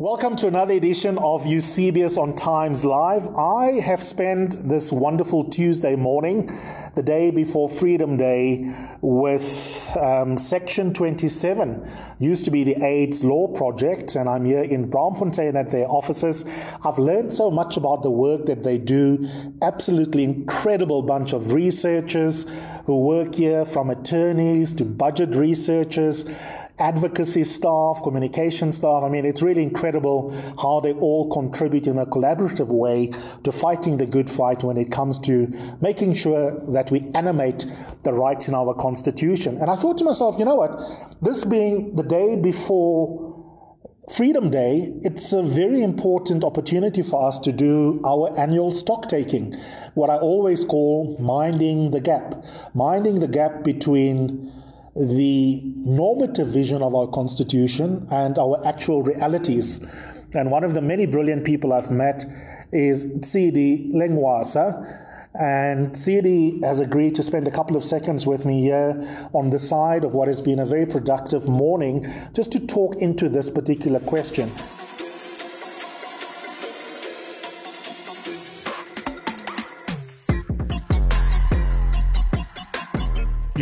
Welcome to another edition of Eusebius on Times Live. I have spent this wonderful Tuesday morning, the day before Freedom Day, with um, Section 27, used to be the AIDS Law Project, and I'm here in Braamfontein at their offices. I've learned so much about the work that they do. Absolutely incredible bunch of researchers who work here, from attorneys to budget researchers advocacy staff, communication staff. I mean, it's really incredible how they all contribute in a collaborative way to fighting the good fight when it comes to making sure that we animate the rights in our constitution. And I thought to myself, you know what? This being the day before Freedom Day, it's a very important opportunity for us to do our annual stock taking, what I always call minding the gap, minding the gap between the normative vision of our constitution and our actual realities. And one of the many brilliant people I've met is Tsidi Lencoasa. And Tsidi has agreed to spend a couple of seconds with me here on the side of what has been a very productive morning just to talk into this particular question.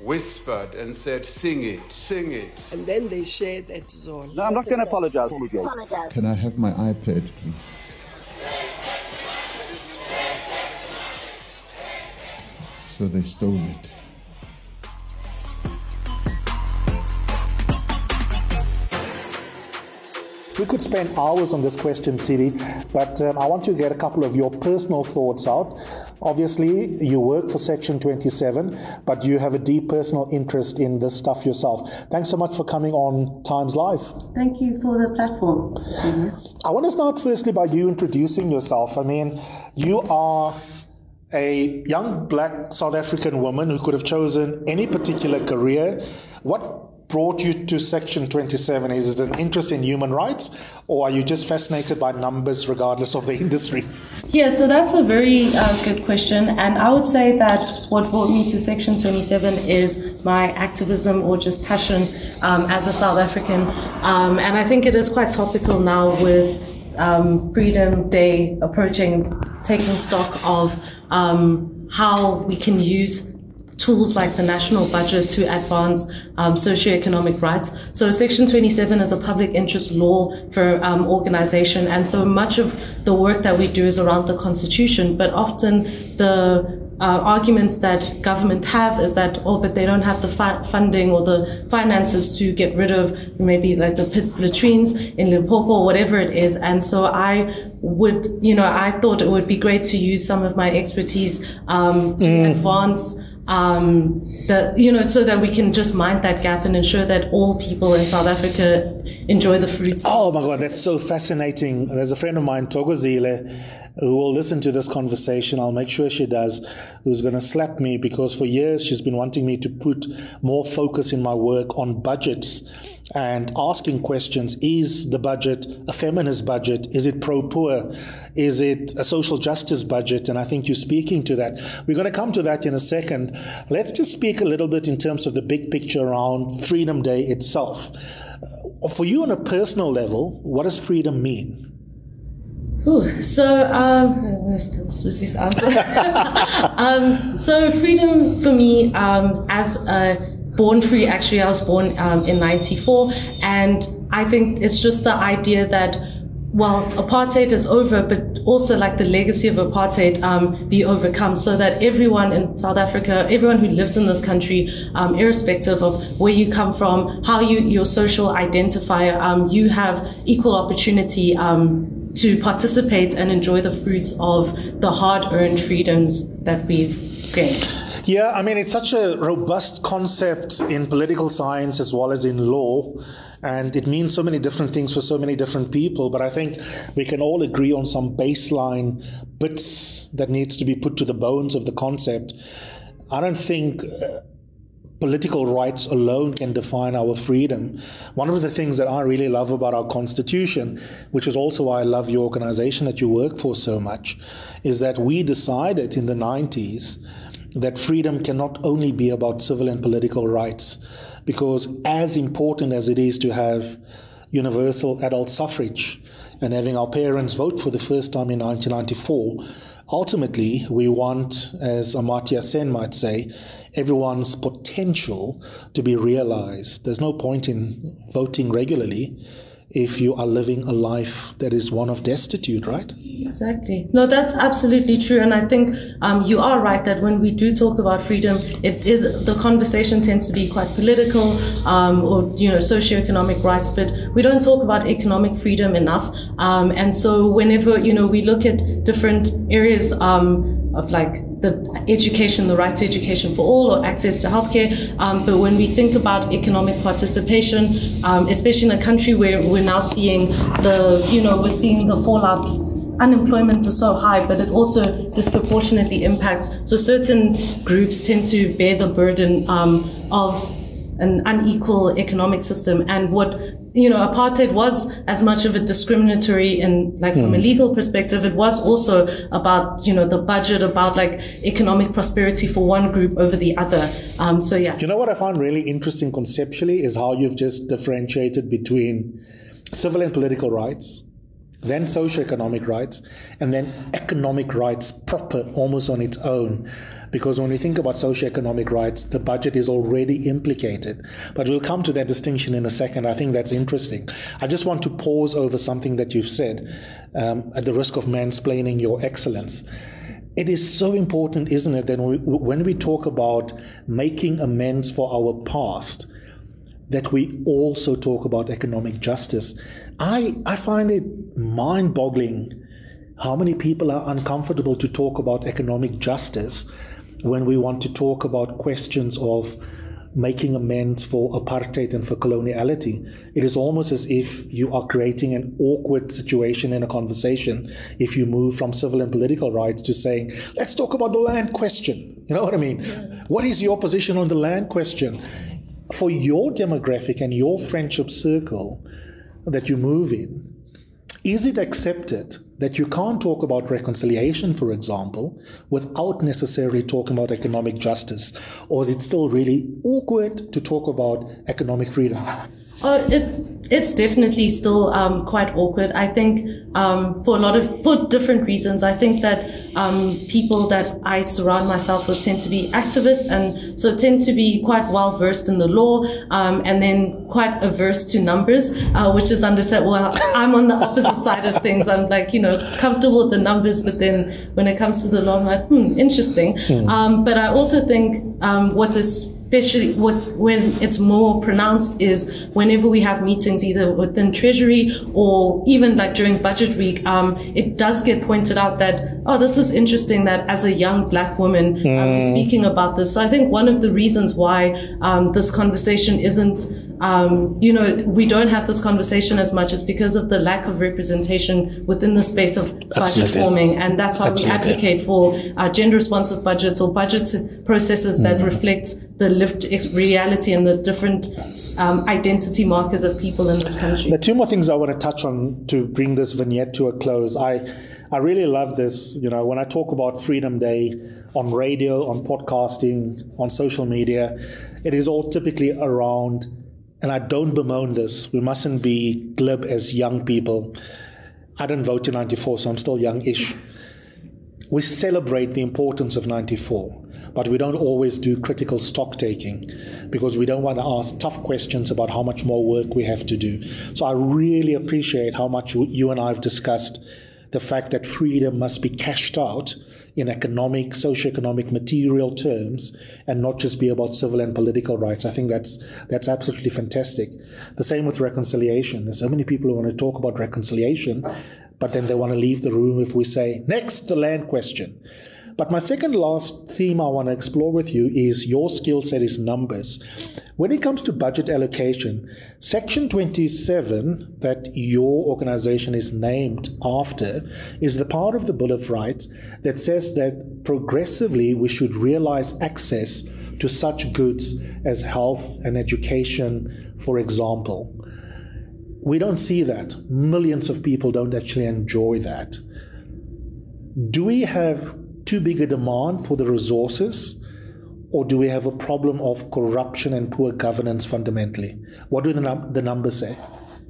whispered and said, Sing it, sing it. And then they shared that zone. No, I'm not going to apologize. Can I have my iPad, please? So they stole it. We could spend hours on this question, Tsidi, but um, I want to get a couple of your personal thoughts out. Obviously, you work for Section 27, but you have a deep personal interest in this stuff yourself. Thanks so much for coming on Times Live. Thank you for the platform, I want to start firstly by you introducing yourself. I mean, you are a young black South African woman who could have chosen any particular career. What brought you to Section 27? Is it an interest in human rights, or are you just fascinated by numbers regardless of the industry? Yeah, so that's a very uh, good question. And I would say that what brought me to Section 27 is my activism or just passion um, as a South African. Um, and I think it is quite topical now with um, Freedom Day approaching, taking stock of um, how we can use tools like the national budget to advance um, socioeconomic rights. So Section 27 is a public interest law for um, organization. And so much of the work that we do is around the constitution, but often the uh, arguments that government have is that, oh, but they don't have the fi- funding or the finances to get rid of maybe like the pit latrines in Limpopo or whatever it is. And so I would, you know, I thought it would be great to use some of my expertise um, to mm. advance um, the, you know, so that we can just mind that gap and ensure that all people in South Africa enjoy the fruits. Oh my God, that's so fascinating. There's a friend of mine, Togozile, who will listen to this conversation. I'll make sure she does, who's going to slap me because for years she's been wanting me to put more focus in my work on budgets and asking questions. Is the budget a feminist budget? Is it pro poor is it a social justice budget? And i think you're speaking to that. We're going to come to that in a second. Let's just speak a little bit in terms of the big picture around freedom day itself. For you on a personal level what does freedom mean Ooh, so um, this answer. um, so freedom for me, um, as a born free. Actually, I was born um, in 94. And I think it's just the idea that well, apartheid is over, but also like the legacy of apartheid um, be overcome so that everyone in South Africa, everyone who lives in this country, um, irrespective of where you come from, how you, your social identifier, um, you have equal opportunity um, to participate and enjoy the fruits of the hard earned freedoms that we've gained. Yeah, I mean, it's such a robust concept in political science as well as in law. And it means so many different things for so many different people. But I think we can all agree on some baseline bits that needs to be put to the bones of the concept. I don't think uh, political rights alone can define our freedom. One of the things that I really love about our constitution, which is also why I love your organization that you work for so much, is that we decided in the 90s that freedom cannot only be about civil and political rights, because as important as it is to have universal adult suffrage and having our parents vote for the first time in 1994, ultimately we want, as Amartya Sen might say, everyone's potential to be realized. There's no point in voting regularly if you are living a life that is one of destitute, right? Exactly. No, that's absolutely true. And I think um, you are right that when we do talk about freedom, it is the conversation tends to be quite political um, or you know socioeconomic rights, but we don't talk about economic freedom enough. Um, and so whenever you know we look at different areas um, of like the education, the right to education for all, or access to healthcare. Um, but when we think about economic participation, um, especially in a country where we're now seeing the, you know, we're seeing the fallout unemployment is so high, but it also disproportionately impacts. So certain groups tend to bear the burden um, of an unequal economic system. And what you know, apartheid was as much of a discriminatory and like from a hmm. legal perspective, it was also about, you know, the budget, about like economic prosperity for one group over the other. Um, so yeah. You know what I find really interesting conceptually is how you've just differentiated between civil and political rights, then socioeconomic rights, and then economic rights proper, almost on its own. Because when we think about socioeconomic rights, the budget is already implicated. But we'll come to that distinction in a second. I think that's interesting. I just want to pause over something that you've said um, at the risk of mansplaining your excellence. It is so important, isn't it, that when we talk about making amends for our past, that we also talk about economic justice. I, I find it mind boggling how many people are uncomfortable to talk about economic justice when we want to talk about questions of making amends for apartheid and for coloniality. It is almost as if you are creating an awkward situation in a conversation if you move from civil and political rights to saying, let's talk about the land question. You know what I mean? Yeah. What is your position on the land question? For your demographic and your friendship circle that you move in, is it accepted that you can't talk about reconciliation, for example, without necessarily talking about economic justice? Or is it still really awkward to talk about economic freedom? Oh, it, it's definitely still um, quite awkward. I think um, for a lot of for different reasons. I think that um, people that I surround myself with tend to be activists, and so tend to be quite well versed in the law, um, and then quite averse to numbers, uh, which is understandable. Well, I'm on the opposite side of things. I'm like you know comfortable with the numbers, but then when it comes to the law, I'm like hmm, interesting. Mm. but I also think um, what's a especially what when it's more pronounced is whenever we have meetings either within treasury or even like during budget week um, it does get pointed out that oh this is interesting that as a young black woman mm. um, speaking about this so i think one of the reasons why um, this conversation isn't um, you know, we don't have this conversation as much as because of the lack of representation within the space of budget Absolutely. forming. And that's why Absolutely. we advocate for uh, gender responsive budgets or budget processes that mm. reflect the lived reality and the different um, identity markers of people in this country. The two more things I want to touch on to bring this vignette to a close. I, I really love this. You know, when I talk about Freedom Day on radio, on podcasting, on social media, it is all typically around and I don't bemoan this, we mustn't be glib as young people. I didn't vote in 94, so I'm still youngish. We celebrate the importance of 94, but we don't always do critical stock taking because we don't want to ask tough questions about how much more work we have to do. So I really appreciate how much you and I have discussed the fact that freedom must be cashed out in economic, socio-economic, material terms, and not just be about civil and political rights. I think that's that's absolutely fantastic. The same with reconciliation. There's so many people who want to talk about reconciliation, but then they want to leave the room if we say next the land question. But my second last theme I want to explore with you is your skill set is numbers. When it comes to budget allocation, Section 27 that your organization is named after is the part of the Bill of Rights that says that progressively we should realize access to such goods as health and education, for example. We don't see that. Millions of people don't actually enjoy that. Do we have too big a demand for the resources? Or do we have a problem of corruption and poor governance fundamentally? What do the, num- the numbers say?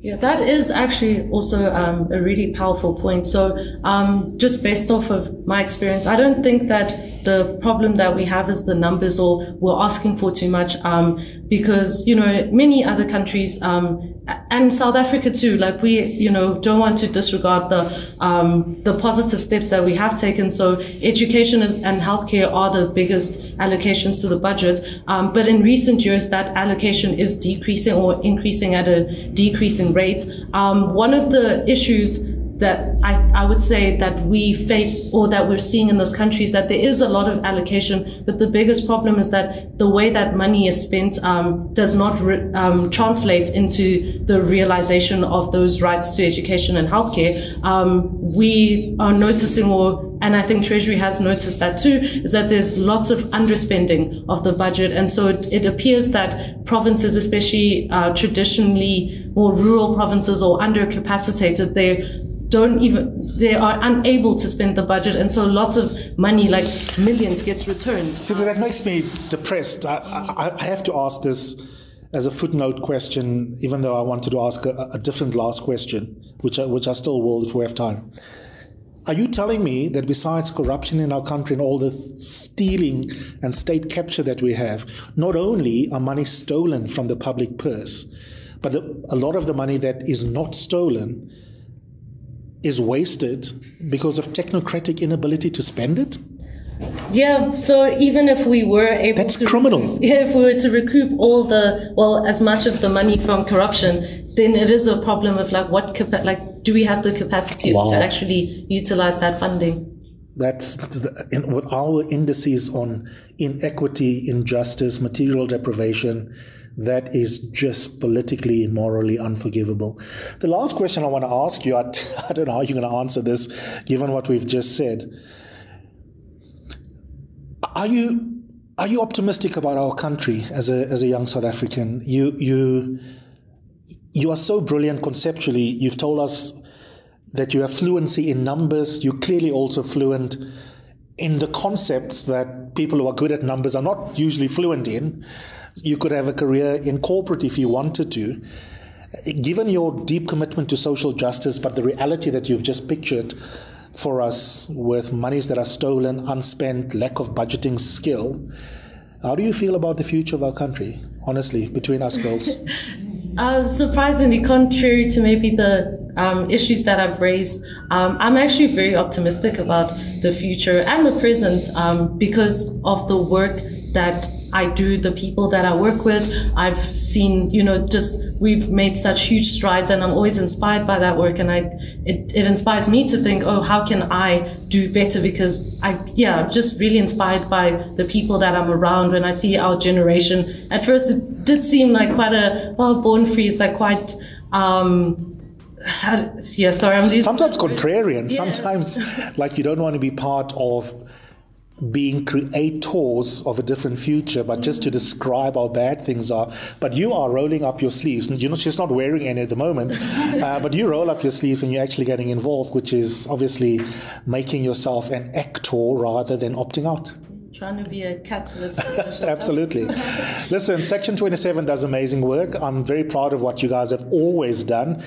Yeah, that is actually also um, a really powerful point. So, um, just based off of my experience, I don't think that the problem that we have is the numbers or we're asking for too much. Um, because, you know, many other countries, um, and South Africa too, like we, you know, don't want to disregard the, um, the positive steps that we have taken. So education and healthcare are the biggest allocations to the budget. Um, but in recent years, that allocation is decreasing or increasing at a decreasing rate. Um, one of the issues that I, I would say that we face or that we're seeing in those countries that there is a lot of allocation, but the biggest problem is that the way that money is spent um, does not re- um, translate into the realization of those rights to education and healthcare. Um, we are noticing, or and I think Treasury has noticed that too, is that there's lots of underspending of the budget, and so it, it appears that provinces, especially uh, traditionally more rural provinces or undercapacitated, they don't even they are unable to spend the budget and so lots of money like millions gets returned See, that makes me depressed. I, I, I have to ask this as a footnote question, even though I wanted to ask a, a different last question, which I, which I still will if we have time. Are you telling me that besides corruption in our country and all the stealing and state capture that we have, not only are money stolen from the public purse, but a lot of the money that is not stolen is wasted because of technocratic inability to spend it? Yeah, so even if we were able That's to criminal. yeah, if we were to recoup all the well, as much of the money from corruption, then it is a problem of like what capa- like do we have the capacity Wow. to actually utilize that funding? That's the, in, with our indices on inequity, injustice, material deprivation. That is just politically, and morally unforgivable. The last question I want to ask you, I, I don't know how you're going to answer this, given what we've just said. Are you are you optimistic about our country as a as a young South African? You you you are so brilliant conceptually. You've told us that you have fluency in numbers. You're clearly also fluent in the concepts that people who are good at numbers are not usually fluent in. You could have a career in corporate if you wanted to. Given your deep commitment to social justice, but the reality that you've just pictured for us with monies that are stolen, unspent, lack of budgeting skill, how do you feel about the future of our country, honestly, between us girls? Um, surprisingly, contrary to maybe the um, issues that I've raised, um, I'm actually very optimistic about the future and the present um, because of the work that I do, the people that I work with. I've seen, you know, just we've made such huge strides, and I'm always inspired by that work. And I, it, it inspires me to think, oh, how can I do better? Because I, yeah, I'm just really inspired by the people that I'm around. When I see our generation, at first it did seem like quite a well, born free is like quite. Um, yeah, sorry, I'm losing. sometimes contrarian, sometimes like you don't want to be part of being creators of a different future, but just to describe how bad things are. But you are rolling up your sleeves. And you know, she's not wearing any at the moment, uh, but you roll up your sleeves and you're actually getting involved, which is obviously making yourself an actor rather than opting out. Trying to be a catalyst. Absolutely. Listen, Section 27 does amazing work. I'm very proud of what you guys have always done.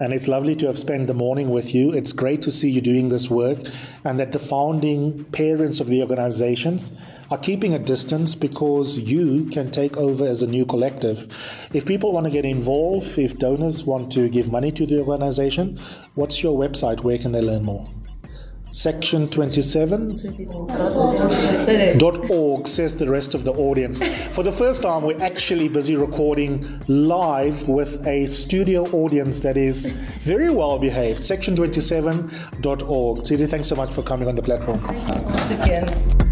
And it's lovely to have spent the morning with you. It's great to see you doing this work and that the founding parents of the organizations are keeping a distance because you can take over as a new collective. If people want to get involved, if donors want to give money to the organization, what's your website? Where can they learn more? Section 27 dot org says the rest of the audience. For the first time, we're actually busy recording live with a studio audience that is very well behaved. Section 27 dot org. Tsidi, thanks so much for coming on the platform. Once again.